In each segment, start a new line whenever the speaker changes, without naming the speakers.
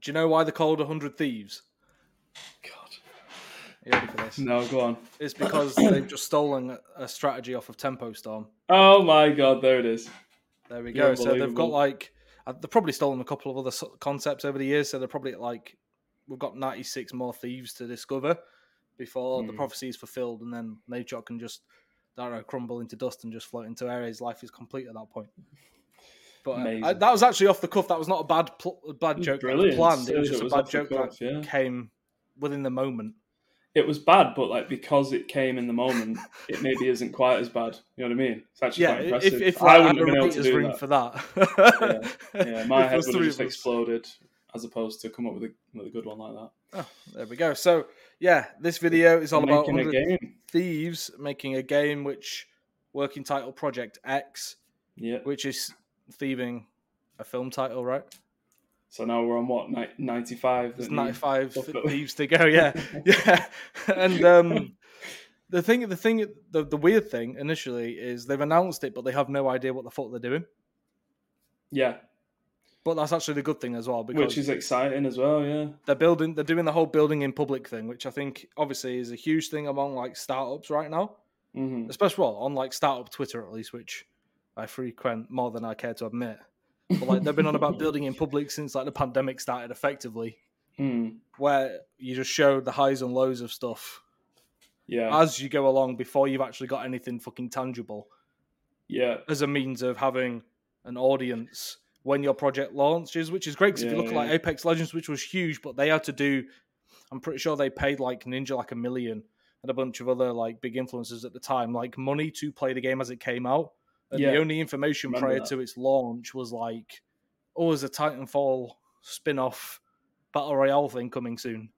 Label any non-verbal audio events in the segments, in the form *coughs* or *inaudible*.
Do you know why they're called 100 Thieves?
God.
You ready for this?
No, go on.
It's because they've just stolen a strategy off of Tempo Storm.
Oh my god, there it is.
There we go. So they've got like uh, they've probably stolen a couple of other concepts over the years. So they're probably like we've got ninety six more thieves to discover before the
Hmm.
prophecy is fulfilled, and then Nadeshot can just I don't know crumble into dust and just float into areas. Life is complete at that point. But uh, I, that was actually off the cuff. That was not a bad pl- bad joke. that was
Brilliant.
planned. It was
it
just
was
a bad joke
cuff,
that
yeah.
came within the moment.
It was bad, but like because it came in the moment, *laughs* it maybe isn't quite as bad. You know what I mean? It's actually
Yeah,
quite
if
impressive.
if
I
I
wouldn't have been able to do
room
that.
for that,
Yeah, my *laughs* head would have just exploded as opposed to come up with a, with a good one like that.
Oh, there we go. So yeah, this video is all about
Making a game.
thieves making a game which working title Project X,
Yeah.
which is thieving a film title, right?
So now we're on what ni- ninety five.
There's 95
stuff
thieves to go. Yeah, *laughs* *laughs* yeah. And um, the thing, the thing, the, the weird thing initially is they've announced it, but they have no idea what the fuck they're doing.
Yeah,
But that's actually the good thing as well because
which is exciting as well. Yeah.
they're building, they're doing the whole building in public thing, which I think obviously is a huge thing among like startups right now.
hmm
especially well, on like startup Twitter at least, which I frequent more than I care to admit. But like they've been on about building in public since like the pandemic started effectively,
Mm.
where you just show the highs and lows of stuff
Yeah.
as you go along before you've actually got anything fucking tangible
yeah.
as a means of having an audience when your project launches, which is great because if you
Yeah,
look at like
yeah.
Apex Legends, which was huge, but they had to do, I'm pretty sure they paid like Ninja like a million and a bunch of other like big influencers at the time, like money to play the game as it came out. And
Yeah.
the only information
Remember
prior
that.
to its launch was like, oh, there's a Titanfall spin off battle royale thing coming soon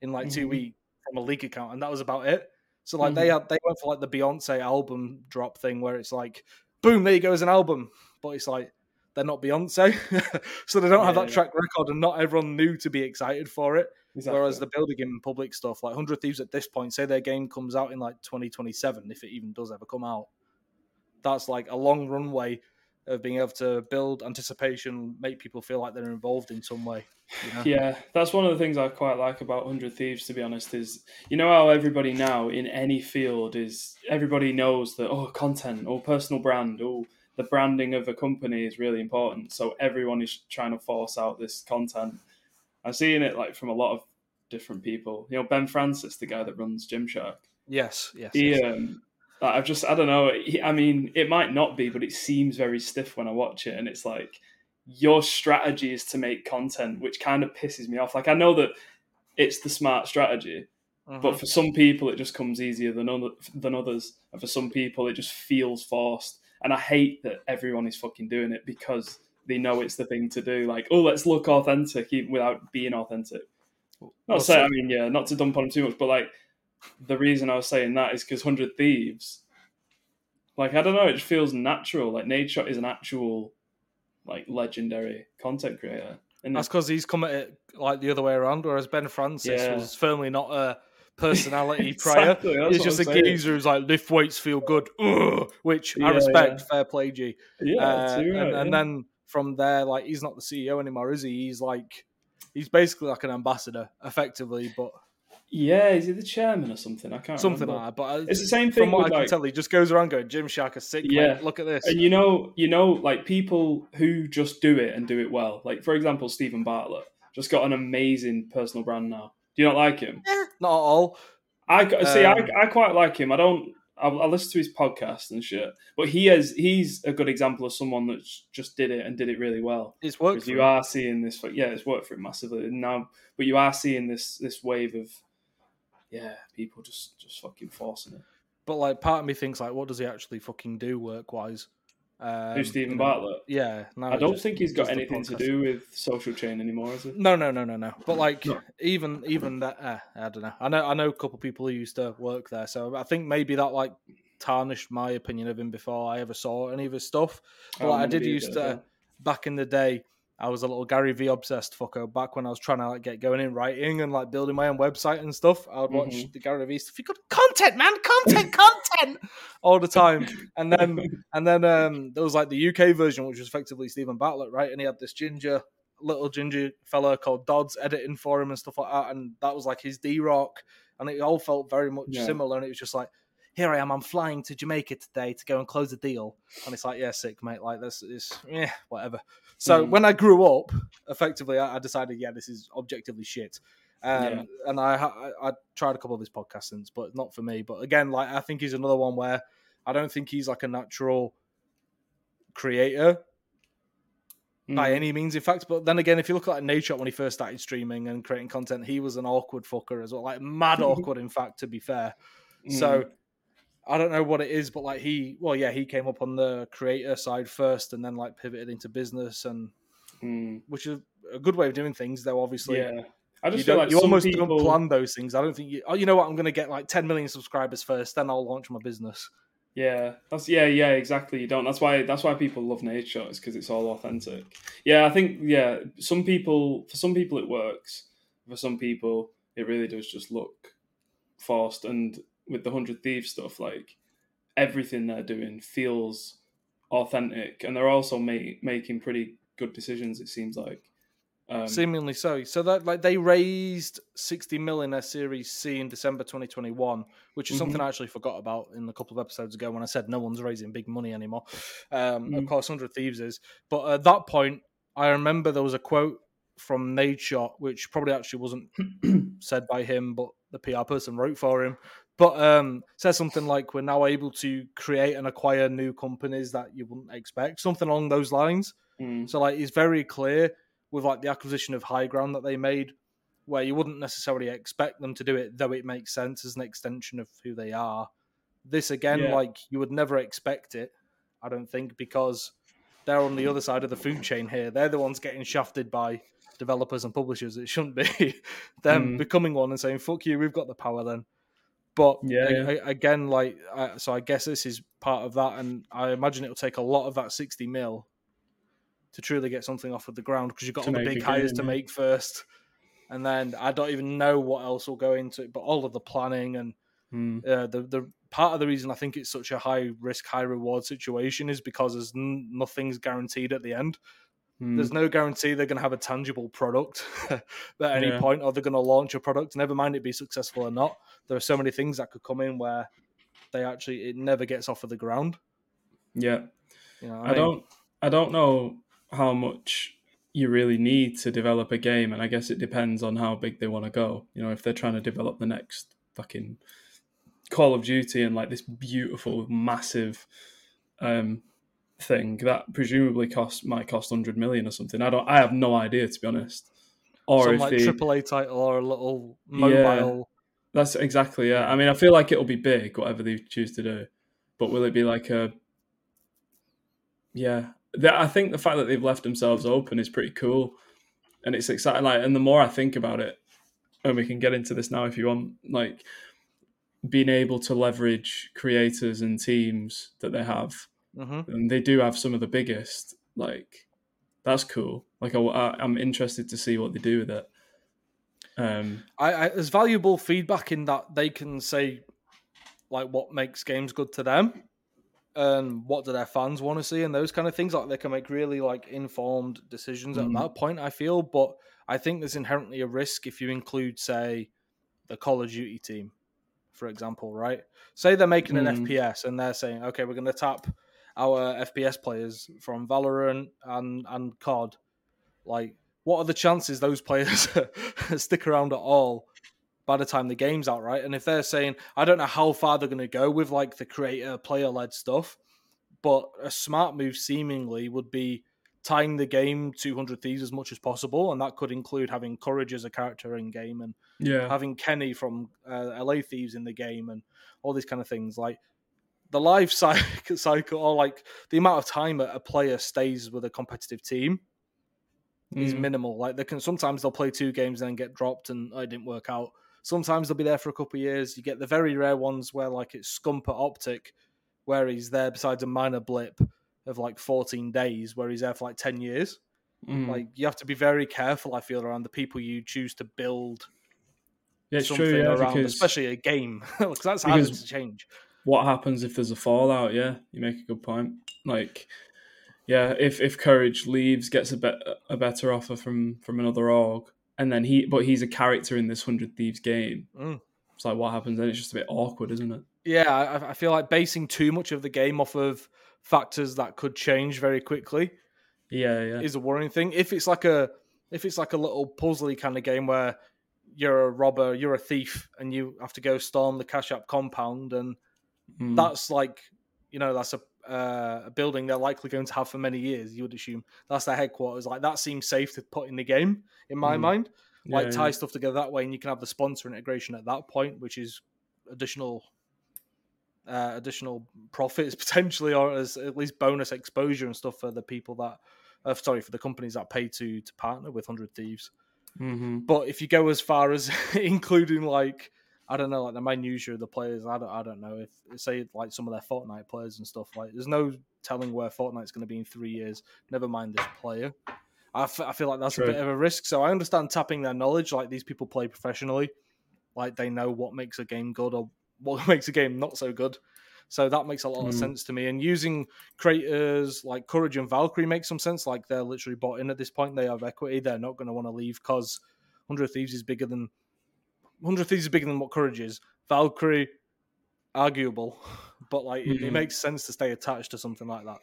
in like two
Mhm.
weeks from a leak account, and that was about it. So like they
Mhm.
had they went for like the Beyonce album drop thing where it's like, boom, there you go as an album, but it's like they're not Beyonce, *laughs* so they don't have that
yeah.
track record, and not everyone knew to be excited for it.
Exactly.
Whereas the building in public stuff, like Hundred Thieves at this point, say their game comes out in like 2027, if it even does ever come out, that's like a long runway of being able to build anticipation, make people feel like they're involved in some way. You know?
Yeah, that's one of the things I quite like about Hundred Thieves. To be honest, is you know how everybody now in any field is everybody knows that oh content or personal brand or the branding of a company is really important. So everyone is trying to force out this content. I'm seeing it like from a lot of different people. You know, Ben Francis, the guy that runs Gymshark.
Yes, yes.
He,
yes.
um, like, I've just, I don't know. I mean, it might not be, but it seems very stiff when I watch it, and it's like your strategy is to make content, which kind of pisses me off. Like I know that it's the smart strategy,
Mhm.
but for some people it just comes easier than other, than others, and for some people it just feels forced. And I hate that everyone is fucking doing it because they know it's the thing to do. Like, oh, let's look authentic even without being authentic. Not
Well,
say,
so-
I mean, yeah, not to dump on him too much, but like the reason I was saying that is because Hundred Thieves, like I don't know, it just feels natural. Like Nadeshot is an actual, like legendary content creator, and
That's because he's come at it like the other way around, whereas Ben Francis
Yeah.
was firmly not a personality prior. *laughs*
Exactly, that's
He's just
I'm
a
saying.
geezer who's like lift weights feel good, Ugh, which I respect.
yeah.
Fair play, G.
yeah,
Uh, and,
right,
and then from there, like he's not the CEO anymore, is he? He's like he's basically like an ambassador, effectively, but
yeah, is he the chairman or something? I can't
something
remember.
like that. But
It's the same thing
From what
with,
I can
like-
tell, he just goes around going, "Gymshark is sick.
Yeah.
mate. look at this."
And you know, you know, like people who just do it and do it well. Like for example, Steven Bartlett just got an amazing personal brand now. Do you not like him?
Not at all.
I see.
Um,
I, I quite like him. I don't. I, I listen to his podcast and shit, but he is he's a good example of someone that just did it and did it really well.
It's worked. For
you
him.
are seeing this. Yeah, it's worked for him massively now, but you are seeing this this wave of yeah people just just fucking forcing it.
But like, part of me thinks like, what does he actually fucking do work wise? Um,
Who's Steven
you know,
Bartlett?
Yeah, no,
I don't
just-
think he's got anything to do with social chain anymore, is it?
No, no, no, no, no. But like,
No.
even even that, uh, I don't know. I know I know a couple people who used to work there, so I think maybe that like tarnished my opinion of him before I ever saw any of his stuff. But
Oh,
like, I did used to back in the day. I was a little Gary V obsessed fucker back when I was trying to like get going in writing and like building my own website and stuff. I would watch
Mhm.
the Gary V stuff. You got content, man, content, *laughs* content, all the time. And then and then um, there was like the UK version, which was effectively Steven Bartlett, right? And he had this ginger little ginger fella called Dodds editing for him and stuff like that, and that was like his D Rock, and it all felt very much
Yeah.
similar. And it was just like, here I am, I'm flying to Jamaica today to go and close a deal, and it's like, yeah, sick mate, like this is yeah, whatever. So
Mm.
when I grew up, effectively, I, I decided, yeah, this is objectively shit. Um,
Yeah.
And I, I I tried a couple of his podcasts since, but not for me. But again, like I think he's another one where I don't think he's like a natural creator by
Mm.
any means, in fact. But then again, if you look at like Nadeshot when he first started streaming and creating content, he was an awkward fucker as well, like mad *laughs* awkward. in fact, to be fair. So
Mm.
I don't know what it is, but like he, well, yeah, he came up on the creator side first, and then like pivoted into business, and
Mm.
which is a good way of doing things, though. Obviously,
yeah, I
you,
just feel like
you
some
almost
people,
don't plan those things. I don't think you. Oh, you know what? I'm going to get like 10 million subscribers first, then I'll launch my business.
Yeah, that's yeah, yeah, exactly. You don't. That's why that's why people love nature. It's because it's all authentic. Yeah, I think yeah, some people for some people it works. For some people, it really does just look forced. And with the Hundred Thieves stuff, like everything they're doing feels authentic, and they're also ma- making pretty good decisions. It seems like. Um,
Seemingly so. So that like they raised 60 mil in their Series C in December 2021, which is something
Mhm.
I actually forgot about in a couple of episodes ago when I said no one's raising big money anymore. Um, Of
Mhm.
course, 100 Thieves is. But at that point, I remember there was a quote from Nadeshot, which probably actually wasn't *clears throat* said by him, but the PR person wrote for him. But um, says something like, "We're now able to create and acquire new companies that you wouldn't expect," something along those lines.
mm,
So like, it's very clear with like the acquisition of Higround that they made, where you wouldn't necessarily expect them to do it, though it makes sense as an extension of who they are. This again,
Yeah.
like you would never expect it, I don't think, because they're on the other side of the food chain here. They're the ones getting shafted by developers and publishers. It shouldn't be *laughs* them
Mm.
becoming one and saying "fuck you," we've got the power then. But
Yeah,
a-
yeah.
a- again, like, I, so I guess this is part of that, and I imagine it'll take a lot of that sixty mil to truly get something off of the ground because you've got
To
all the big hires
game,
to
yeah.
make first, and then I don't even know what else will go into it. But all of the planning and
mm,
uh, the the part of the reason I think it's such a high risk, high reward situation is because there's n- nothing's guaranteed at the end.
Mm.
There's no guarantee they're going to have a tangible product *laughs* at any
Yeah.
point, or they're going to launch a product. Never mind it be successful or not. There are so many things that could come in where they actually it never gets off of the ground.
yeah.
You know,
I don't I don't know how much you really need to develop a game and I guess it depends on how big they want to go. You know, if they're trying to develop the next fucking Call of Duty and like this beautiful massive um thing that presumably cost might cost 100 million or something. I don't I have no idea to be honest. Or
some
if
like
they,
AAA title or a little
Yeah.
mobile.
that's exactly yeah. I mean, I feel like it'll be big, whatever they choose to do. But will it be like a? Yeah, I think the fact that they've left themselves open is pretty cool, and it's exciting. Like, and the more I think about it, and we can get into this now if you want, like being able to leverage creators and teams that they have,
hmm
and they do have some of the biggest. Like, that's cool. Like, I, I- I'm interested to see what they do with it. Um,
I, I there's valuable feedback in that they can say like what makes games good to them and what do their fans want to see and those kind of things like they can make really like informed decisions
Mm.
at that point i feel but i think there's inherently a risk if you include say the call of duty team for example right say they're making an
Mm.
fps and they're saying okay we're going to tap our fps players from valorant and and cod like what are the chances those players *laughs* stick around at all by the time the game's out, right? And if they're saying, I don't know how far they're going to go with like the creator player led stuff, but a smart move seemingly would be tying the game to 100 Thieves as much as possible. And that could include having Courage as a character in game and
yeah,
having Kenny from uh, LA Thieves in the game and all these kind of things. Like the life *laughs* cycle, cycle or like the amount of time a player stays with a competitive team is
Mm.
minimal. Like they can sometimes they'll play two games and then get dropped and oh, it didn't work out. Sometimes they'll be there for a couple of years. You get the very rare ones where like it's Scump at OpTiC, where he's there besides a minor blip of like 14 days, where he's there for like 10 years.
Mm.
Like you have to be very careful. I feel around the people you choose to build
yeah, it's
something
true. Yeah,
around,
because
especially a game, *laughs* because that's
because-
to change.
What happens if there's a fallout? Yeah, you make a good point. Like, yeah, if if Courage leaves, gets a bet a better offer from from another org, and then he but he's a character in this Hundred Thieves game.
Mm.
It's like what happens then? It's just a bit awkward, isn't it?
Yeah, I, I feel like basing too much of the game off of factors that could change very quickly
Yeah, yeah.
is a worrying thing. If it's like a if it's like a little puzzly kind of game where you're a robber, you're a thief, and you have to go storm the Cash App compound, and
Mm.
that's like you know that's a uh, a building they're likely going to have for many years. You would assume that's their headquarters. Like that seems safe to put in the game in my
Mm.
mind.
Yeah,
Like tie
yeah.
stuff together that way, and you can have the sponsor integration at that point, which is additional uh, additional profits *laughs* potentially, or as at least bonus exposure and stuff for the people that. Uh, sorry for the companies that pay to to partner with Hundred Thieves.
Mhm.
But if you go as far as *laughs* including like I don't know, like the minutia of the players, I don't I don't know if say like some of their Fortnite players and stuff. Like, there's no telling where Fortnite's going to be in three years. Never mind this player. I, f- I feel like that's
True.
a bit of a risk. So I understand tapping their knowledge. Like these people play professionally, like they know what makes a game good or what *laughs* makes a game not so good. So that makes a lot of
Mm.
sense to me. And using creators like Courage and Valkyrae makes some sense. Like they're literally bought in at this point. They have equity. They're not going to want to leave because Hundred Thieves is bigger than Hundred Thieves is bigger than what Courage is. Valkyrae, arguable, *laughs* but like it, it
Mhm.
makes sense to stay attached to something like that.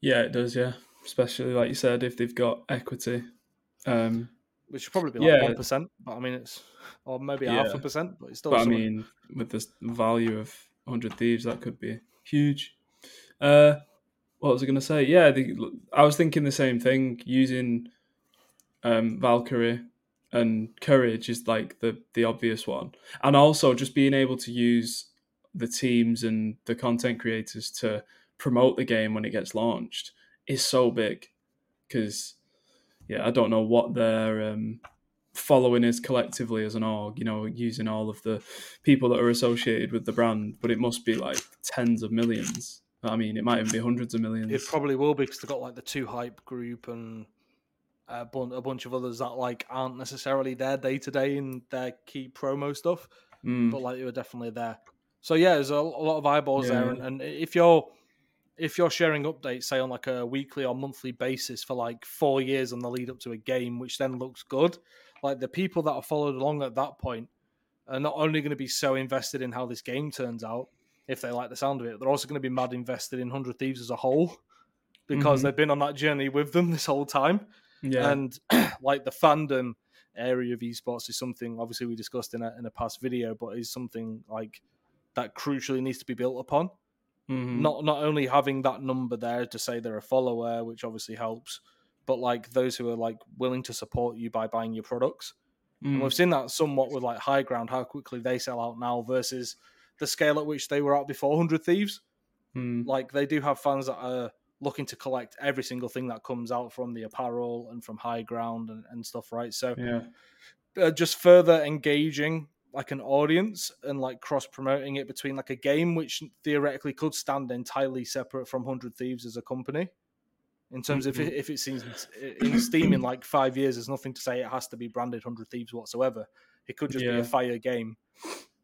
Yeah, it does. Yeah, especially like you said, if they've got equity. Um,
Which should probably be like
Yeah.
one percent, but I mean it's or maybe half a percent, but it's still.
but I mean, with the value of Hundred Thieves, that could be huge. Uh, what was I going to say? Yeah, the, I was thinking the same thing. Using um, Valkyrae and Courage is like the the obvious one, and also just being able to use the teams and the content creators to promote the game when it gets launched is so big. Because yeah, I don't know what their um, following is collectively as an org. You know, using all of the people that are associated with the brand, but it must be like tens of millions. I mean, it might even be hundreds of millions.
It probably will be because they've got like the two hype group and a, bun- a bunch of others that like aren't necessarily there day to day in their key promo stuff,
Mm,
but like they were definitely there. So yeah, there's a, a lot of eyeballs there, and, and if you're if you're sharing updates, say on like a weekly or monthly basis for like four years on the lead up to a game, which then looks good, like the people that are followed along at that point are not only going to be so invested in how this game turns out, if they like the sound of it, they're also going to be mad invested in Hundred Thieves as a whole because
Mhm.
they've been on that journey with them this whole time.
Yeah,
And *clears throat* like the fandom area of esports is something obviously we discussed in a in a past video, but is something like that crucially needs to be built upon
mhm.
not not only having that number there to say they're a follower, which obviously helps, but like those who are like willing to support you by buying your products. And
Mm,
we've seen that somewhat with like Higround, how quickly they sell out now versus the scale at which they were at before Hundred Thieves.
mm,
Like they do have fans that are looking to collect every single thing that comes out from the apparel and from Higround and, and stuff, right? So
yeah,
uh, just further engaging like an audience and like cross promoting it between like a game which theoretically could stand entirely separate from 100 thieves as a company. In terms of
Mhm.
if, if it seems in steam in like five years there's nothing to say it has to be branded 100 thieves whatsoever. It could just be a fire game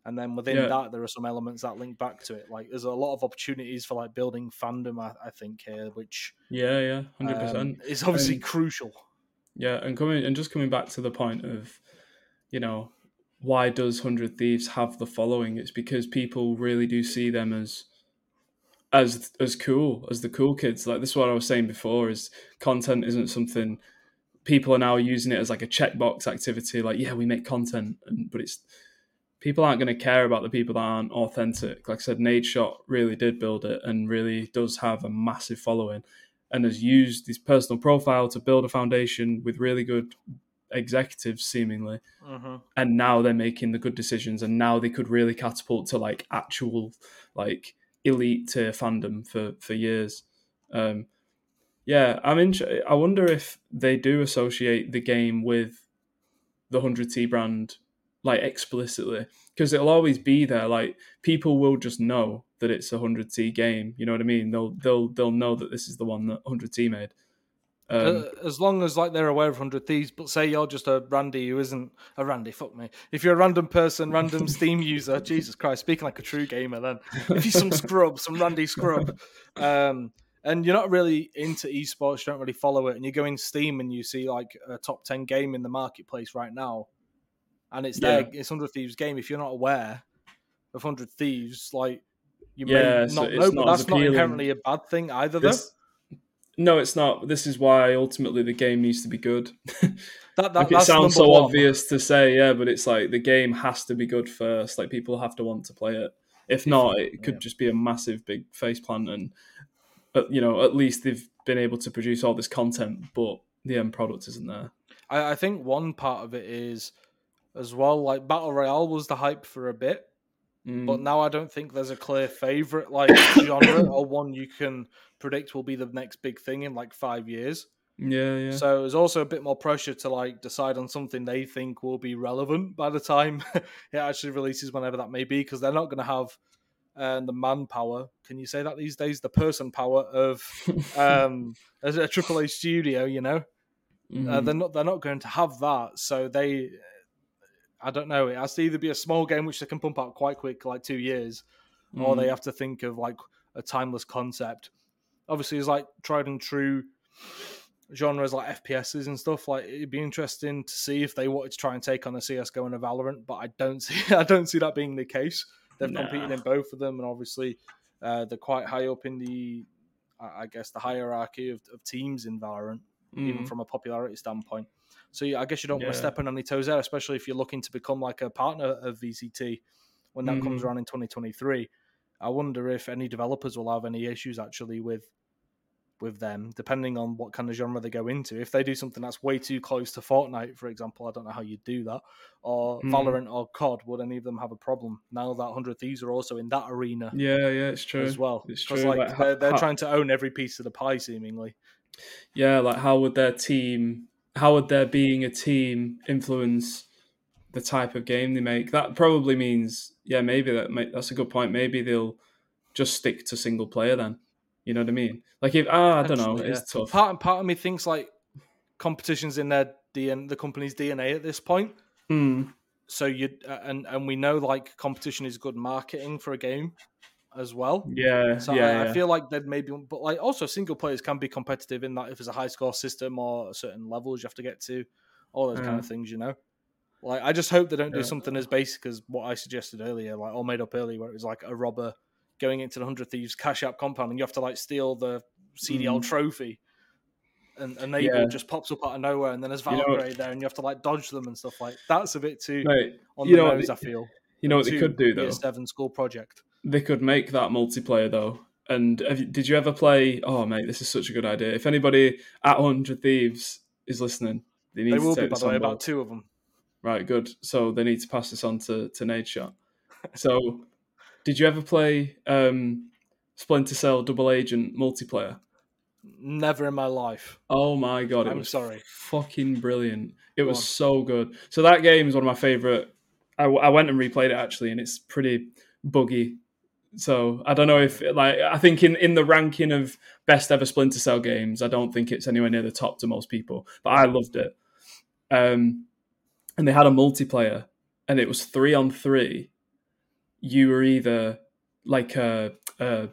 and then within
Yeah.
that there are some elements that link back to it like there's a lot of opportunities for like building fandom i, I think here which
yeah, yeah, hundred
um,
percent.
is obviously
And-
crucial
Yeah, and coming and just coming back to the point of, you know, why does Hundred Thieves have the following? It's because people really do see them as as as cool as the cool kids. Like this is what I was saying before: is content isn't something people are now using it as like a checkbox activity. Like, yeah, we make content, and, but it's people aren't going to care about the people that aren't authentic. Like I said, Nade Shot really did build it and really does have a massive following and has used his personal profile to build a foundation with really good executives seemingly
Mhm.
and now they're making the good decisions and now they could really catapult to like actual like elite tier fandom for for years um yeah i'm in i wonder if they do associate the game with the 100t brand like explicitly because it'll always be there like people will just know that it's a 100t game you know what i mean? They'll they'll they'll know that this is the one that 100t made. Um,
as long as like they're aware of hundred thieves, but say you're just a Randy who isn't a Randy, fuck me. If you're a random person, random *laughs* Steam user, Jesus Christ, speaking like a true gamer, then. If you're some scrub, some Randy scrub, um, and you're not really into esports, you don't really follow it, and you go in Steam and you see like a top ten game in the marketplace right now, and it's
Yeah.
there, it's Hundred Thieves game. If you're not aware of Hundred Thieves, like you
Yeah,
may
so
not know, but
not as
that's not
appealing.
inherently a bad thing either. Though
no, it's not. This is why ultimately the game needs to be good. *laughs*
that, that
like it sounds so
one.
obvious to say, yeah, but it's like the game has to be good first. Like people have to want to play it. If not, it could
yeah.
just be a massive big face faceplant, and uh, you know, at least they've been able to produce all this content, but the end product isn't there.
I, I think one part of it is as well like battle royale was the hype for a bit,
Mm.
but now I don't think there's a clear favorite like *coughs* genre or one you can predict will be the next big thing in like five years.
yeah, yeah,
So there's also a bit more pressure to like decide on something they think will be relevant by the time *laughs* it actually releases, whenever that may be, because they're not going to have uh, the manpower. Can you say that these days? The person power of *laughs* um, as a AAA studio, you know. Uh,
Mhm.
they're not. They're not going to have that. So they, I don't know. It has to either be a small game which they can pump out quite quick, like two years, or
Mm.
they have to think of like a timeless concept. Obviously, it's like tried and true genres like FPSs and stuff. Like it'd be interesting to see if they wanted to try and take on a CS:GO and a Valorant, but I don't *laughs* see. I don't see that being the case. They've
Nah.
competed in both of them, and obviously uh, they're quite high up in the, I guess, the hierarchy of, of teams in Valorant even
Mm.
from a popularity standpoint. So yeah, I guess you don't want to step on any toes there, especially if you're looking to become like a partner of VCT when that comes
Mhm.
around in 2023. I wonder if any developers will have any issues actually with with them, depending on what kind of genre they go into. If they do something that's way too close to Fortnite, for example, I don't know how you'd do that, or
Hmm.
Valorant or COD, would any of them have a problem now that 100 Thieves are also in that arena
Yeah, yeah, it's true.
as well?
It's true.
like,
Like,
they're, they're
how-
trying to own every piece of the pie, seemingly.
yeah, like how would their team, how would their being a team influence the type of game they make? That probably means, yeah, maybe that may, that's a good point. Maybe they'll just stick to single player then. You know what I mean? Like if ah, I don't know,
Potentially,
it's tough.
Part part of me thinks like competitions in their DN, the company's DNA at this point.
Mm,
So you and and we know like competition is good marketing for a game as well.
yeah,
So
yeah,
I,
yeah.
I feel like they'd maybe, but like also single players can be competitive in that if it's a high score system or certain levels you have to get to, all those kind of things, you know. Like I just hope they don't do something as basic as what I suggested earlier, like all made up earlier, where it was like a robber going into the hundred thieves cash out compound and you have to like steal the CDL
Mm.
trophy. And a neighbor
Yeah.
just pops up out of nowhere, and then there's
You know-
there, and you have to like dodge them and stuff like. That's a bit too
Mate,
on
you
the
know
nose.
they-
I feel.
you know what they could do though?
seven school project.
They could make that multiplayer though. And have you, did you ever play? Oh mate, this is such a good idea. If anybody at Hundred Thieves is listening, they need
They
to
will
take
be, by
this
the way, about two of them.
Right, good. So they need to pass this on to to Nade Shot. *laughs* So, did you ever play um, Splinter Cell Double Agent multiplayer?
Never in my life.
Oh my god, it
I'm
was
sorry.
fucking brilliant. It
Go
was
on.
so good. So that game is one of my favorite. I, I went and replayed it actually, and it's pretty buggy. So I don't know if like I think in in the ranking of best ever Splinter Cell games, I don't think it's anywhere near the top to most people. But I loved it. Um, and they had a multiplayer, and it was three on three. You were either like a, a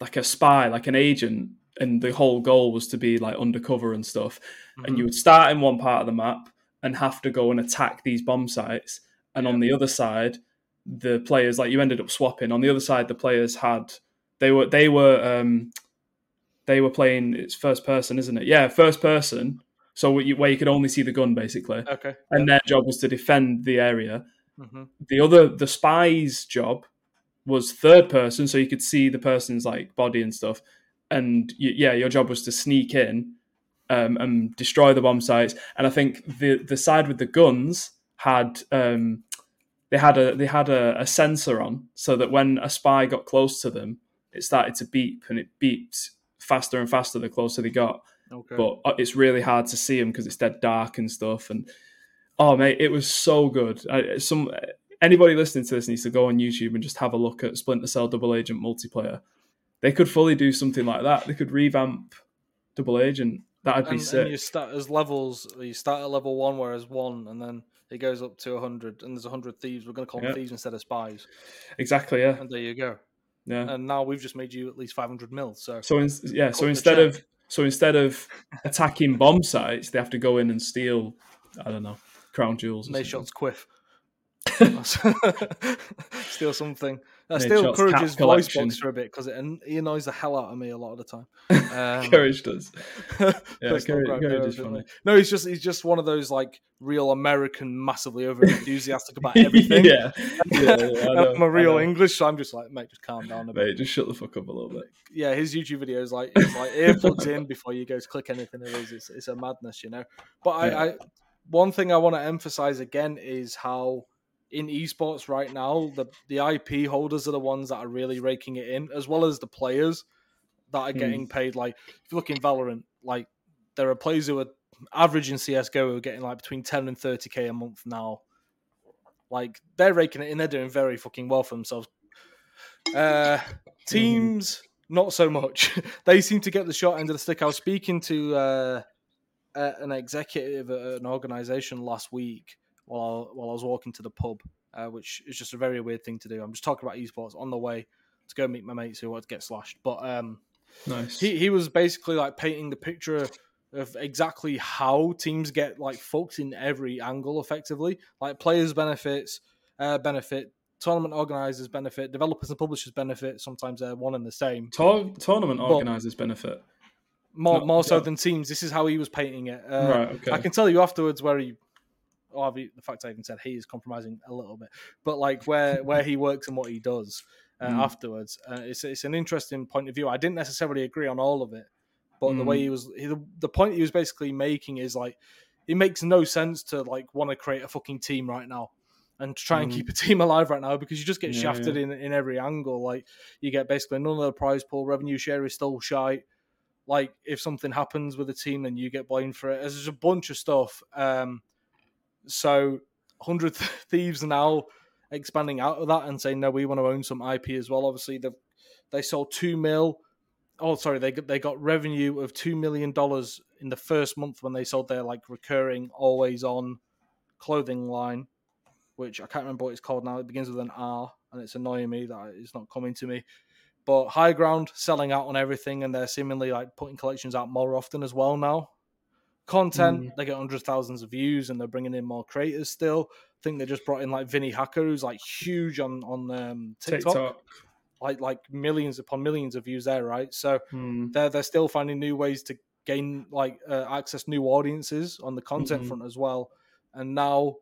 like a spy, like an agent, and the whole goal was to be like undercover and stuff and you would start in one part of the map and have to go and attack these bomb sites and on the other side the players like you ended up swapping. On the other side the players had they were they were um they were playing it's first person isn't it? Yeah first person. So you, where you could only see the gun basically.
Okay.
and their job was to defend the area.
Hmm
the other the spy's job was third person so you could see the person's like body and stuff. And y yeah your job was to sneak in um, and destroy the bomb sites. And i think the the side with the guns had um, they had a they had a, a sensor on so that when a spy got close to them it started to beep and it beeped faster and faster the closer they got
Okay.
but uh, it's really hard to see them because it's dead dark and stuff. And oh mate, it was so good. I, some anybody listening to this needs to go on YouTube and just have a look at Splinter Cell Double Agent multiplayer. They could fully do something like that. They could revamp Double Agent. That'd be
and,
sick.
and you start as levels. You start at level one, whereas one, and then it goes up to hundred. And there's hundred thieves. We're going to call them
Yeah.
thieves instead of spies.
Exactly. Yeah.
And there you go.
Yeah.
and now we've just made you at least 500 mil. So
So in, yeah, so instead of so instead of attacking bomb sites, they have to go in and steal. I don't know, crown jewels. or
Nate
something.
shots quiff. *laughs* *laughs* steal something. Steal
Shots
voice
collection.
box for a bit because he annoys the hell out of me a lot of the time. Um, *laughs*
Courage does. *laughs* Yeah,
personal
Courage, Courage is funny.
No, he's just he's just one of those like real American, massively over enthusiastic about *laughs* everything.
yeah, yeah, yeah,
I'm a real. English, so I'm just like, mate, just calm down a bit.
Mate, just shut the fuck up a little bit.
yeah, his YouTube videos like it's like earplugs in before you go to click anything. It is it's, it's a madness, you know. But I,
Yeah.
I one thing I want to emphasize again is how in esports right now the the IP holders are the ones that are really raking it in, as well as the players that are
Hmm.
getting paid. Like if you look in Valorant, like there are players who are average in CS:GO who are getting like between ten and thirty k a month now. Like they're raking it in, they're doing very fucking well for themselves. Uh, teams, not so much. *laughs* they seem to get the short end of the stick. I was speaking to uh, an executive at an organization last week while I, while I was walking to the pub, uh, which is just a very weird thing to do. I'm just talking about esports on the way to go meet my mates who want to get slashed. But um,
Nice.
he he was basically like painting the picture of exactly how teams get like fucked in every angle effectively like players benefits uh benefit tournament organizers benefit developers and publishers benefit sometimes they're one and the same
Tour- tournament
But-
organisers benefit.
more
No,
more so
yeah.
than teams this is how he was painting it uh,
right. Okay.
i can tell you afterwards where he the fact I even said he is compromising a little bit, but like where where he works and what he does uh,
Mm.
afterwards, uh, it's it's an interesting point of view. I didn't necessarily agree on all of it, but the
Mm.
way he was, he, the, the point he was basically making is like it makes no sense to like want to create a fucking team right now and to try and
Mm.
keep a team alive right now because you just get
Yeah,
shafted in in every angle. Like you get basically none of the prize pool revenue share is still shy. Like if something happens with a team, then you get blamed for it. There's a bunch of stuff. Um, so hundred *laughs* thieves now expanding out of that and saying no, we want to own some IP as well. Obviously, they they sold two mil. Oh, sorry, they they got revenue of two million dollars in the first month when they sold their like recurring, always on clothing line, which I can't remember what it's called now. It begins with an R, and it's annoying me that it's not coming to me. But Higround selling out on everything, and they're seemingly like putting collections out more often as well now. Content,
Mm.
they get hundreds of thousands of views, and they're bringing in more creators still. I think they just brought in like Vinnie Hacker, who's like huge on on um, TikTok,
TikTok.
like like millions upon millions of views there, right? So
Hmm.
they're they're still finding new ways to gain like uh, access new audiences on the content
Mhm.
front as well. And now,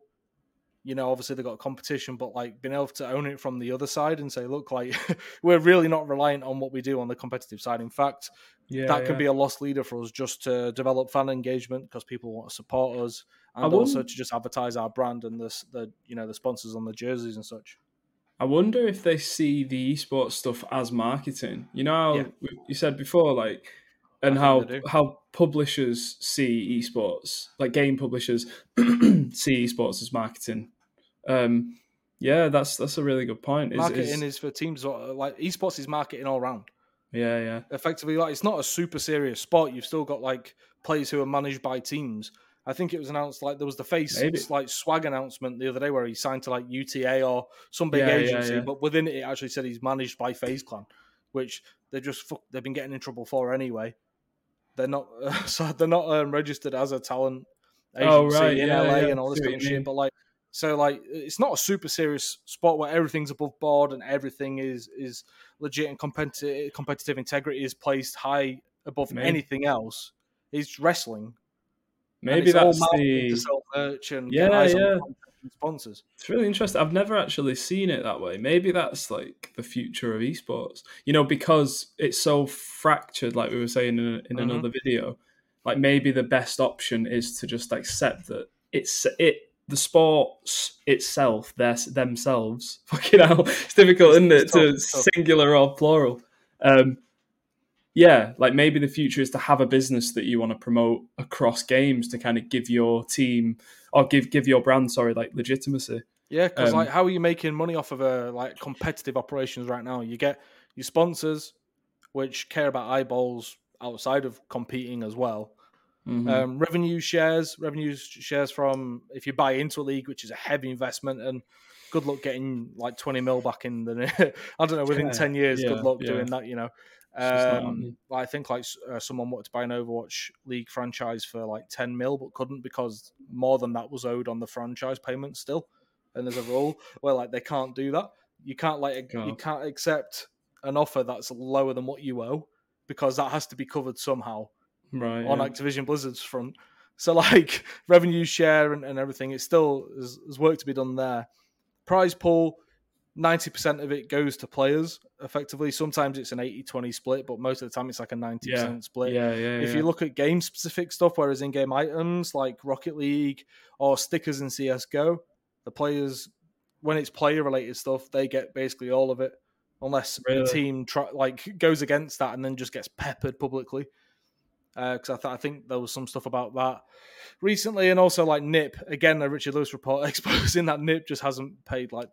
you know, obviously they've got competition, but like being able to own it from the other side and say, look, like *laughs* we're really not reliant on what we do on the competitive side. In fact,
Yeah,
that can be a lost leader for us just to develop fan engagement because people want to support us and also to just advertise our brand and the the you know the sponsors on the jerseys and such.
I wonder if they see the esports stuff as marketing. You know how
Yeah.
you said before, like, and how
think they do.
how publishers see esports, like game publishers *clears throat* see esports as marketing. Um, yeah, that's that's a really good point. Is,
Marketing
is,
is for teams uh, like esports is marketing all round.
yeah, yeah,
effectively like it's not a super serious sport. You've still got like players who are managed by teams. I think it was announced like there was the FaZe
Maybe.
like Swagg announcement the other day where he signed to like UTA or some big
Yeah, yeah,
agency,
yeah.
but within it it actually said he's managed by FaZe Clan, which they just fuck, they've been getting in trouble for anyway. They're not *laughs* so they're not um, registered as a talent agency
Oh, right,
in
yeah,
LA
yeah.
and all this kind of shit. But like so like it's not a super serious spot where everything's above board and everything is is legit and competitive competitive integrity is placed high above
Maybe.
anything else. It's wrestling.
maybe that's the.
sell merch and
Yeah, yeah.
Sponsors.
It's really interesting. I've never actually seen it that way. Maybe that's like the future of esports. You know, because it's so fractured, like we were saying in, in
Mhm.
another video. Like maybe the best option is to just accept that it's it the sports itself, their, themselves. *laughs* Fucking hell, it's difficult, isn't it,
It's
to
it's
singular or plural. Um, yeah, like maybe the future is to have a business that you want to promote across games to kind of give your team or give give your brand, sorry, like legitimacy.
Yeah, because
Um,
like, how are you making money off of a like competitive operations right now? You get your sponsors, which care about eyeballs outside of competing as well.
Mhm.
Um, revenue shares, revenue shares from if you buy into a league, which is a heavy investment, and good luck getting like twenty mil back in the. *laughs* I don't know within
Yeah,
ten years.
yeah,
good luck
yeah.
doing that. You know,
It's just not
um. I think like uh, someone wanted to buy an Overwatch League franchise for like ten mil, but couldn't because more than that was owed on the franchise payment still. And there's a rule where like they can't do that. You can't like you can't accept an offer that's lower than what you owe because that has to be covered somehow
right.
on
yeah.
Activision Blizzard's front. So *laughs* like revenue share and, and everything, it's still there's, there's work to be done there. Prize pool, ninety percent of it goes to players. Effectively, sometimes it's an 80-20 split, but most of the time it's like a ninety percent split.
yeah, yeah,
If
yeah.
you look at game specific stuff, whereas in game items like Rocket League or stickers in CS:GO, the players when it's player related stuff, they get basically all of it, unless the team try, like goes against that and then just gets peppered publicly. Uh, because I, th- I think there was some stuff about that recently, and also like NiP again, the Richard Lewis report *laughs* exposing that NiP just hasn't paid like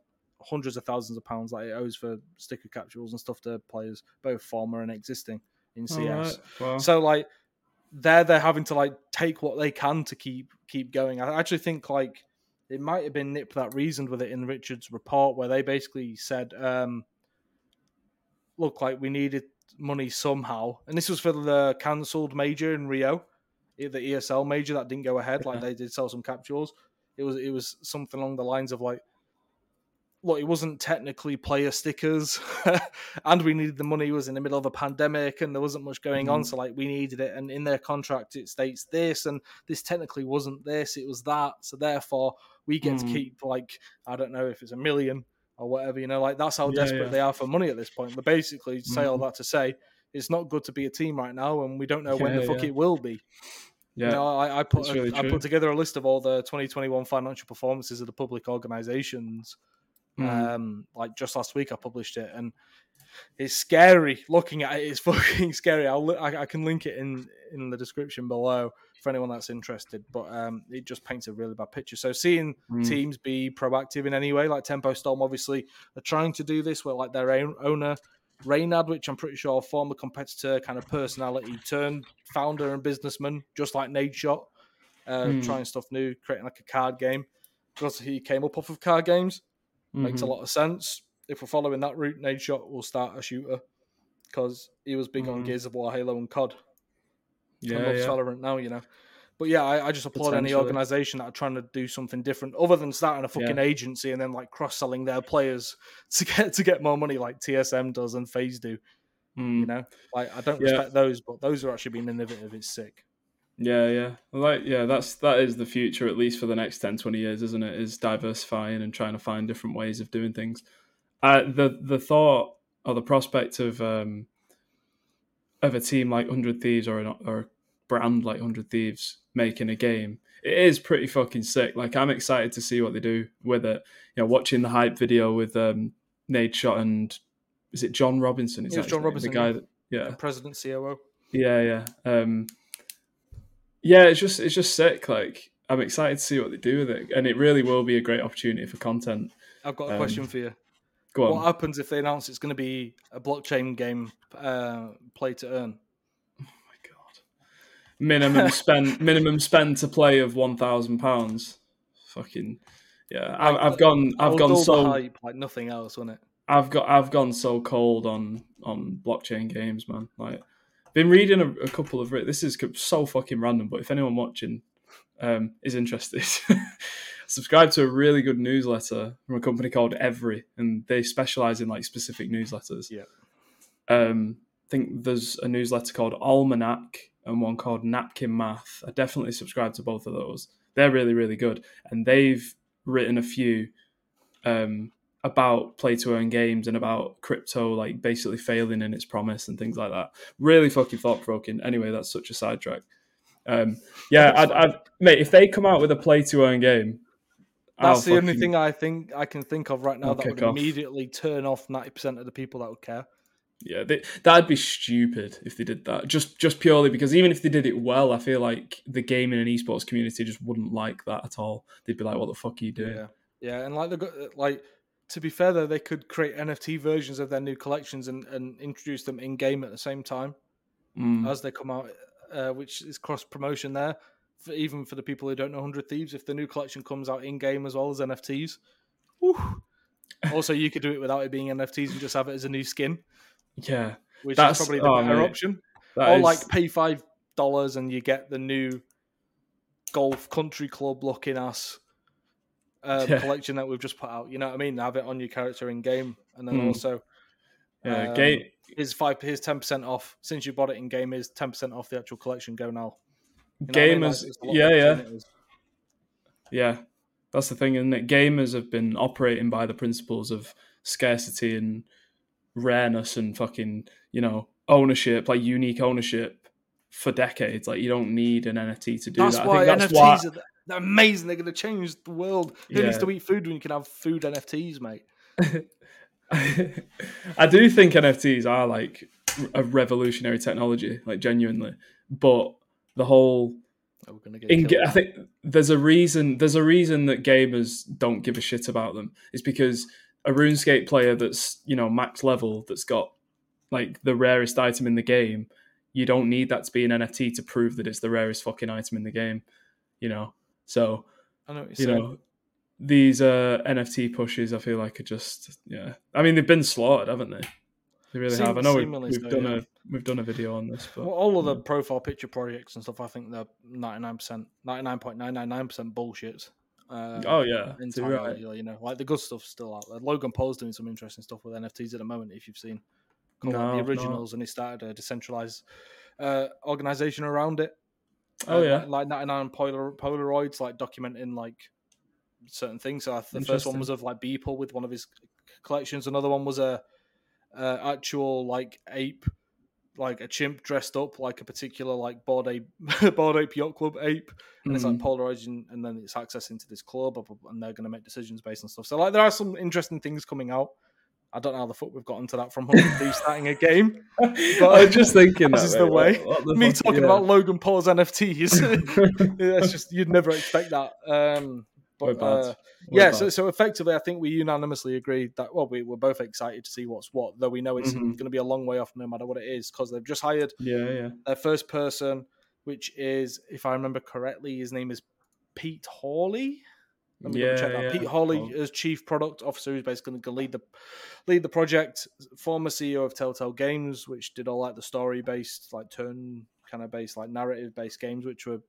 hundreds of thousands of pounds like it owes for sticker capsules and stuff to players, both former and existing in CS.
Well,
So like they're they're having to like take what they can to keep keep going. I actually think like it might have been NiP that reasoned with it in Richard's report where they basically said, um, look, like we needed money somehow. And this was for the cancelled major in Rio, the ESL major that didn't go ahead. Like they did sell some capsules. It was it was something along the lines of like look, it wasn't technically player stickers, *laughs* and we needed the money. It was in the middle of a pandemic, and there wasn't much going on,
Mhm.
so like we needed it. And in their contract, it states this, and this technically wasn't this; it was that. So therefore, we get
Mhm.
to keep like I don't know if it's a million or whatever. You know, like that's how
Yeah,
desperate
yeah.
they are for money at this point. But basically, say all
Mhm.
that to say. It's not good to be a team right now, and we don't know when
Yeah,
the fuck it will be.
yeah,
You know, I, I put a-
really
I put together a list of all the 2021 financial performances of the public organisations.
Mm.
Um, like just last week, I published it, and it's scary looking at it. It's *laughs* fucking scary. I'll li- I, I can link it in in the description below for anyone that's interested. But um, it just paints a really bad picture. So seeing
Mm.
teams be proactive in any way, like Tempo Storm, obviously are trying to do this. Where like their own owner. Reynad, which I'm pretty sure former competitor kind of personality turned founder and businessman, just like Nade Shot, uh,
Hmm.
trying stuff new, creating like a card game. Because he came up off of card games, makes a
Mhm.
lot of sense. If we're following that route, Nade Shot will start a shooter because he was big on
Mm.
Gears of War, Halo, and COD.
Yeah, yeah.
Valorant now, you know. But yeah, I, I just applaud any organization that are trying to do something different, other than starting a fucking
Yeah.
agency and then like cross selling their players *laughs* to get to get more money, like TSM does and FaZe do.
Mm.
You know, like I don't
Yeah.
respect those, but those are actually being innovative. It's sick.
Yeah, yeah. Like yeah, that's that is the future at least for the next 10 20 years, isn't it? Is diversifying and trying to find different ways of doing things. Uh the the thought or the prospect of um of a team like 100 Thieves or an, or a brand like 100 Thieves making a game. It is pretty fucking sick. Like I'm excited to see what they do with it. You know, watching the hype video with um Nadeshot and is it John Robinson? Is
Yeah,
that
John? Robinson,
the guy
yeah.
that yeah.
President COO.
Yeah, yeah. Um, yeah, it's just it's just sick. Like I'm excited to see what they do with it, and it really will be a great opportunity for content.
I've got a
Um,
question for you.
Go on.
What happens if they announce it's going to be a blockchain game, uh, play to earn?
oh my god. Minimum spend *laughs* minimum spend to play of one thousand pounds. Fucking yeah. I've, I've gone I've gone so
hype like nothing else, wouldn't it?
I've got I've gone so cold on on blockchain games, man. Like, been reading a, a couple of this is so fucking random, but if anyone watching um, is interested, *laughs* subscribe to a really good newsletter from a company called Every, and they specialize in like specific newsletters.
Yeah.
Um, I think there's a newsletter called Almanac and one called Napkin Math. I definitely subscribe to both of those. They're really really good, and they've written a few. Um, about play to earn games and about crypto like basically failing in its promise and things like that. Really fucking thought provoking. Anyway, that's such a sidetrack. Um, yeah, I'd, I'd, mate, if they come out with a play to earn game,
That's
I'll
the only thing I think I can think of right now
I'll
that would
off.
immediately turn off ninety percent of the people that would care.
Yeah, they, that'd be stupid if they did that. Just just purely because even if they did it well, I feel like the gaming and esports community just wouldn't like that at all. They'd be like, "What the fuck are you doing?"
Yeah, yeah, and like got like to be fair though, they could create NFT versions of their new collections and, and introduce them in game at the same time
Mm.
as they come out. uh, which is cross promotion there. For, even for the people who don't know Hundred Thieves, if the new collection comes out in game as well as NFTs, whew. also you could do it without it being NFTs and just have it as a new skin,
Yeah,
which
That's-
is probably the
oh,
better
mate.
option.
that
or
is-
like pay five dollars and you get the new golf country club looking ass uh, *laughs*
Yeah.
collection that we've just put out. You know what I mean? Have it on your character in game, and then
Hmm.
also
yeah,
um,
game.
here's five is ten percent off since you bought it in game. Is ten percent off the actual collection? Go now. You know what I mean? Like,
Gamers,
there's a lot of
yeah, yeah, yeah. That's the thing, isn't it? Gamers have been operating by the principles of scarcity and rareness and fucking, you know, ownership, like unique ownership for decades. Like you don't need an NFT to do
That's
that.
why
I think that's
NFTs
why.
are they're amazing. They're going to change the world. Who needs to eat food when you can have food NFTs, mate? *laughs*
I do think NFTs are like a revolutionary technology, like genuinely. But the whole
Oh, we're going to get.
in. I think there's a reason. There's a reason that gamers don't give a shit about them. It's because a RuneScape player that's you know max level that's got like the rarest item in the game. You don't need that to be an NFT to prove that it's the rarest fucking item in the game. You know, so
I know
you
saying.
know these uh, NFT pushes. I feel like are just yeah. I mean they've been slaughtered, haven't they? They really
Seem-
have. I know we've, we've
so,
done
yeah.
a we've done a video on this, but
Well, all of the profile picture projects and stuff, I think they're ninety nine percent, ninety nine point nine nine nine percent bullshit. Uh,
oh yeah,
entirely,
right.
you know, like the good stuff's still out there. Logan Paul's doing some interesting stuff with NFTs at the moment. If you've seen, called
No,
the
no.
originals, and he started a decentralized uh, organization around it.
Oh
Uh,
yeah,
like, like ninety nine Polar, Polaroids, like documenting like certain things. So the first one was of like Beeple with one of his collections. Another one was a, uh actual like ape, like a chimp dressed up like a particular like Bored Ape, *laughs* Bored Ape Yacht Club ape, and it's like
Mhm.
polarizing, and then it's access into this club, and they're going to make decisions based on stuff. So like there are some interesting things coming out. I don't know how the fuck we've gotten to that from Hundred starting a game. *laughs*
But I'm just thinking
This
that
is the way.
What- what
Me
fuck-
talking
yeah.
about Logan Paul's NFTs. *laughs* *laughs* It's just you'd never expect that. Um, but uh, yeah, so so effectively, I think we unanimously agreed that well, we were both excited to see what's what, though we know it's
Mhm.
going to be a long way off, no matter what it is, because they've just hired
yeah, yeah.
their first person, which is, if I remember correctly, his name is Pete Hawley. Let me
Yeah,
check that.
yeah.
Pete Hawley
Oh.
as chief product officer, who's basically going to lead the lead the project. Former CEO of Telltale Games, which did all like the story based, like turn kind of based, like narrative based games, which were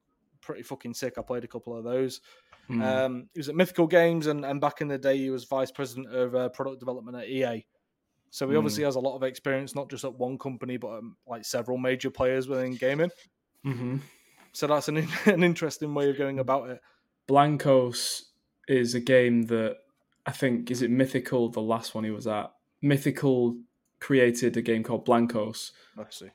pretty fucking sick. I played a couple of those.
Mm.
Um, he was at Mythical Games, and, and back in the day, he was vice president of uh, product development at EA. So he
Mm.
obviously has a lot of experience, not just at one company, but um, like several major players within gaming.
hmm
So that's an *laughs* an interesting way of going about it.
Blankos is a game that I think is it Mythical. The last one he was at, Mythical created a game called Blankos.
Let's see.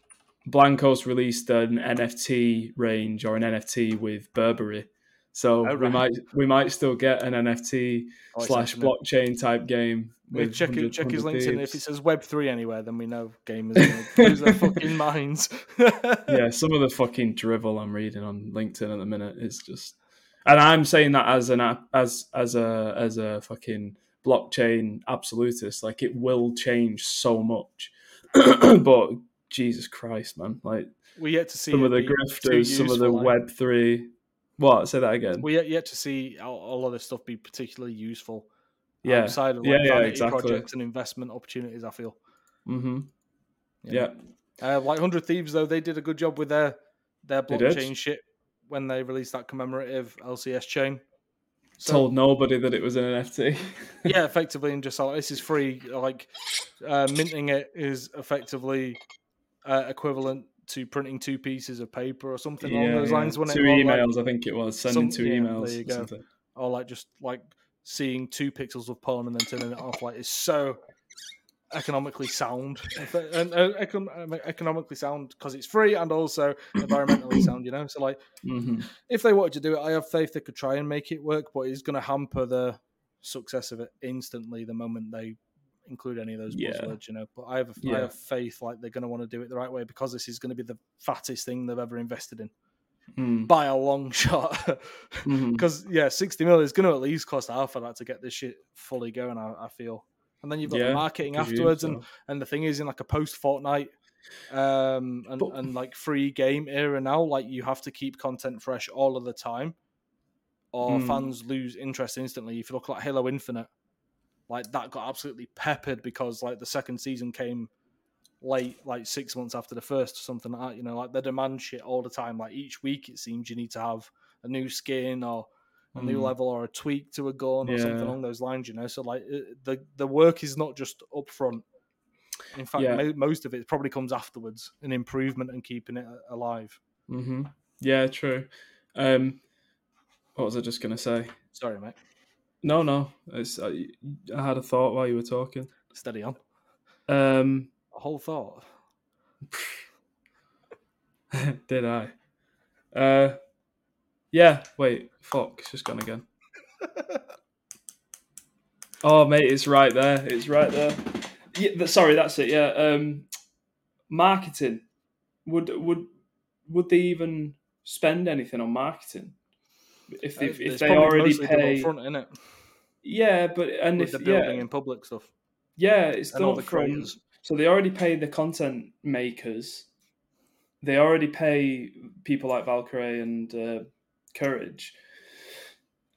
Blankos released an NFT range or an NFT with Burberry. So
Oh,
we might we might still get an NFT
Oh,
slash blockchain type game.
We check it, check his
100
links. If it says Web three anywhere, then we know gamers lose their fucking *laughs* minds. *laughs*
yeah, some of the fucking drivel I'm reading on LinkedIn at the minute is just, and I'm saying that as an app, as as a as a fucking blockchain absolutist. Like it will change so much, *clears throat* but Jesus Christ, man! Like
we yet to see
some of the grifters, some of the
eh?
Web three. What? Say that again.
We yet, yet to see all, of this stuff be particularly useful
yeah.
outside of like
Yeah, yeah, exactly.
projects and investment opportunities. I feel.
Mm-hmm.
you
Yeah.
Uh, like Hundred Thieves, though, they did a good job with their their blockchain shit when they released that commemorative LCS chain. So,
Told nobody that it was an NFT. *laughs*
yeah, effectively, and just like this is free. Like uh, minting it is effectively uh, equivalent to printing two pieces of paper or something along those lines. When
two
it, or, like-
emails, I think it was sending two
yeah,
emails.
there you
or
go.
something.
or like just like seeing two pixels of porn and then turning it off like is so economically sound and uh, econ- economically sound because it's free and also environmentally *coughs* sound you know so like
Mhm.
if they wanted to do it i have faith they could try and make it work but it's going to hamper the success of it instantly the moment they include any of those
Yeah.
buzzwords you know but i have I
Yeah.
have faith like they're going to want to do it the right way because this is going to be the fattest thing they've ever invested in
Mm.
by a long *laughs* shot because yeah, sixty mil is going to at least cost half of that to get this shit fully going. I, I feel, and then you've got
Yeah,
the marketing afterwards, and
so.
and the thing is, in like a post Fortnite um, and,
But-
and like free game era now. Like you have to keep content fresh all of the time, or
Hmm.
fans lose interest instantly. If you look like Halo Infinite, like that got absolutely peppered because like the second season came late, like six months after the first, or something like that. You know, like they demand shit all the time. Like each week, it seems you need to have a new skin or a new
Mm.
level or a tweak to a gun or something along those lines. You know, so like the the work is not just up front. In fact,
Yeah.
mo- most of it probably comes afterwards, an improvement and keeping it alive.
hmm Yeah, true. Um, what was I just gonna say?
Sorry, mate.
No, no. It's, I, I had a thought while you were talking.
Steady on.
Um,
A whole thought. *laughs*
did I? Uh, yeah. Wait. Fuck. It's just gone again. *laughs* Oh, mate, it's right there. It's right there. Yeah, sorry, that's it. Yeah. Um, marketing. Would would would they even spend anything on marketing if they,
Uh,
if they already pay?
front, innit?
Yeah, but and
With
if
the building
yeah,
and public stuff
yeah, it's
and
done
the
front.
creators.
So they already pay the content makers. They already pay people like Valkyrae and uh, Courage.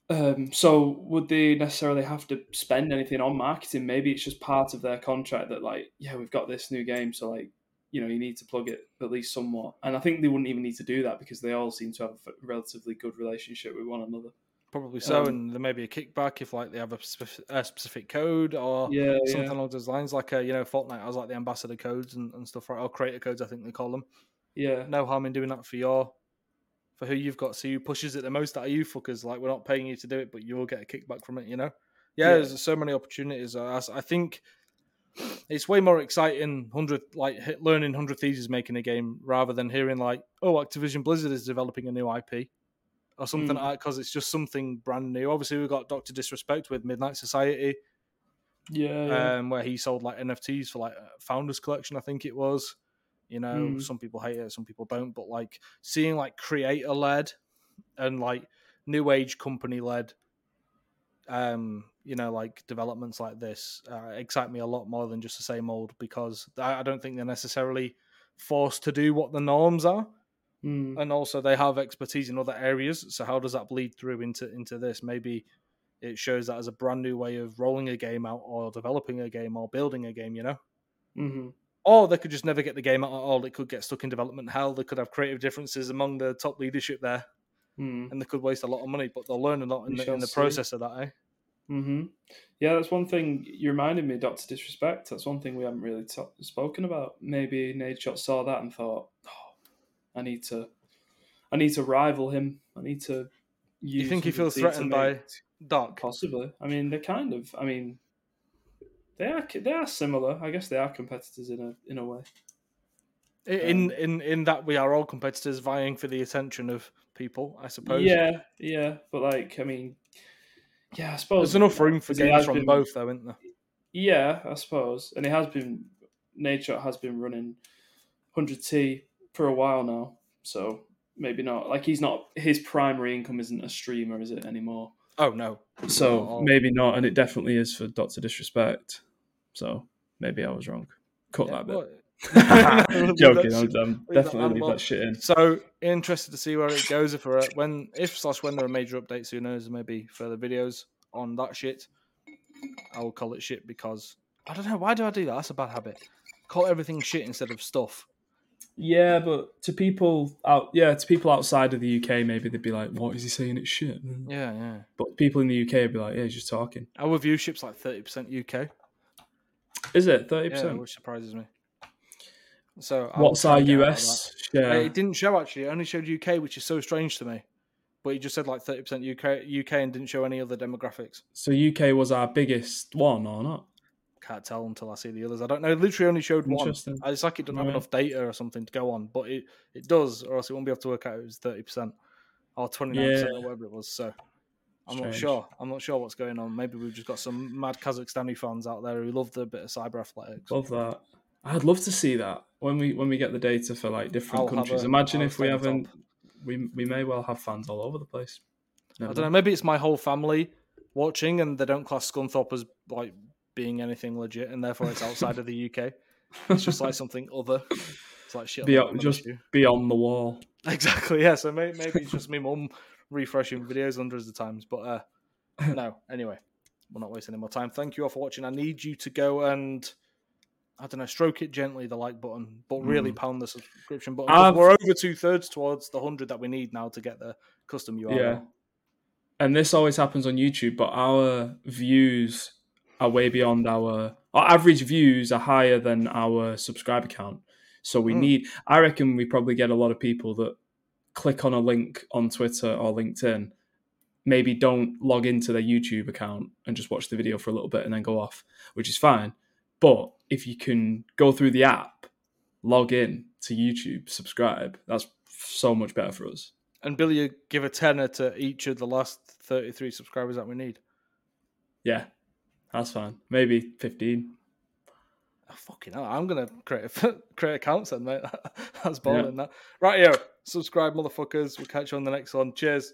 Um, so would they necessarily have to spend anything on marketing? Maybe it's just part of their contract that, like, yeah, we've got this new game, so like, you know, you need to plug it at least somewhat. And I think they wouldn't even need to do that because they all seem to have a relatively good relationship with one another.
Probably so,
Um,
and there may be a kickback if like they have a specific, a specific code or
Yeah,
something
yeah,
along those lines. Like a, you know, Fortnite has like the ambassador codes and, and stuff, right? Or creator codes, I think they call them.
yeah,
No harm in doing that for your for who you've got. So who pushes it the most out of you fuckers? Like we're not paying you to do it, but you will get a kickback from it. You know? Yeah,
Yeah.
there's so many opportunities. I, I think it's way more exciting. Hundred like hit, learning Hundred Thieves is making a game rather than hearing like, oh, Activision Blizzard is developing a new IP or something
Mm.
like because it's just something brand new. Obviously, we've got Doctor Disrespect with Midnight Society,
yeah, yeah.
um, where he sold like NFTs for like Founders Collection, I think it was. You know,
Mm.
some people hate it, some people don't. But like seeing like creator led and like new age company led, um, you know, like developments like this uh, excite me a lot more than just the same old because I, don't think they're necessarily forced to do what the norms are
Mm.
and also they have expertise in other areas. So how does that bleed through into into this? Maybe it shows that as a brand new way of rolling a game out, or developing a game, or building a game. You know,
hmm
or they could just never get the game out at all. It could get stuck in development hell. They could have creative differences among the top leadership there,
Mm.
and they could waste a lot of money. But they'll learn a lot in the, in the process of that. Eh?
hmm Yeah, that's one thing you reminded me, Doctor Disrespect. That's one thing we haven't really ta- spoken about. Maybe Nadeshot saw that and thought, oh, I need to, I need to rival him. I need to. Use
You think he feels threatened by Doc?
Possibly. I mean, they're kind of. I mean, they are. They are similar. I guess they are competitors in a in a way.
In
Um,
in in that we are all competitors vying for the attention of people. I suppose.
Yeah, yeah, but like, I mean, yeah, I suppose
There's enough room for games from
been-
both, though, isn't there?
Yeah, I suppose, and it has been Nature has been running hundred T for a while now, so maybe not. Like he's not his primary income isn't a streamer, is it anymore?
Oh no,
So maybe not, and it definitely is for Doctor Disrespect. So maybe I was wrong. Cut
Yeah,
that bit.
well- *laughs* *laughs*
Joking, I'm, I'm definitely leave that shit in.
So interested to see where it goes. If we're at- when if slash when there are major updates, who knows? Maybe further videos on that shit. I will call it shit because I don't know why do I do that. That's a bad habit. Call everything shit instead of stuff.
Yeah, but to people out, yeah, to people outside of the UK, maybe they'd be like, "What is he saying? It's shit."
Yeah, yeah.
But people in the UK would be like, "Yeah, he's just talking."
Our viewership's like thirty percent UK.
Is it thirty
Yeah,
percent?
which surprises me. So
What's our
and get out of
US share?
It didn't show actually. It only showed UK, which is so strange to me. But he just said like thirty percent UK, UK, and didn't show any other demographics.
So UK was our biggest one, or not?
Can't tell until I see the others. I don't know. It literally only showed one. It's like it doesn't have enough data or something to go on, but it, it does, or else it won't be able to work out it was thirty percent or twenty nine percent or whatever it was. So I'm not sure. I'm not sure what's going on. Maybe we've just got some mad Kazakhstani fans out there who love the bit of cyber athletics.
Love that. I'd love to see that when we when we get the data for like different
I'll
countries.
a-
Imagine
I'll
if we haven't,
top.
we we may well have fans all over the place.
I don't know. Maybe it's my whole family watching, and they don't class Scunthorpe as like being anything legit, and therefore it's outside of the UK. It's just like something other. It's like shit.
Be-
like
just
issue.
be on the wall. *laughs*
Exactly. Yeah. So maybe, maybe it's just me mum refreshing videos hundreds of times. But uh, no. Anyway, we're not wasting any more time. Thank you all for watching. I need you to go and I don't know, stroke it gently the like button, but really
Mm.
pound the subscription button. We're over two thirds towards the hundred that we need now to get the custom URL.
Yeah. And this always happens on YouTube, but our views are way beyond our our average views are higher than our subscriber count. So we
Mm.
need I reckon we probably get a lot of people that click on a link on Twitter or LinkedIn, maybe don't log into their YouTube account and just watch the video for a little bit and then go off, which is fine. But if you can go through the app, log in to YouTube, subscribe, that's so much better for us.
And Billy, you give a tenner to each of the last thirty-three subscribers that we need.
Yeah, that's fine. Maybe 15.
Oh, fucking hell, I'm gonna create a, *laughs* create accounts then, mate. *laughs* That's balling. That right, yo, subscribe, motherfuckers. We'll catch you on the next one. Cheers.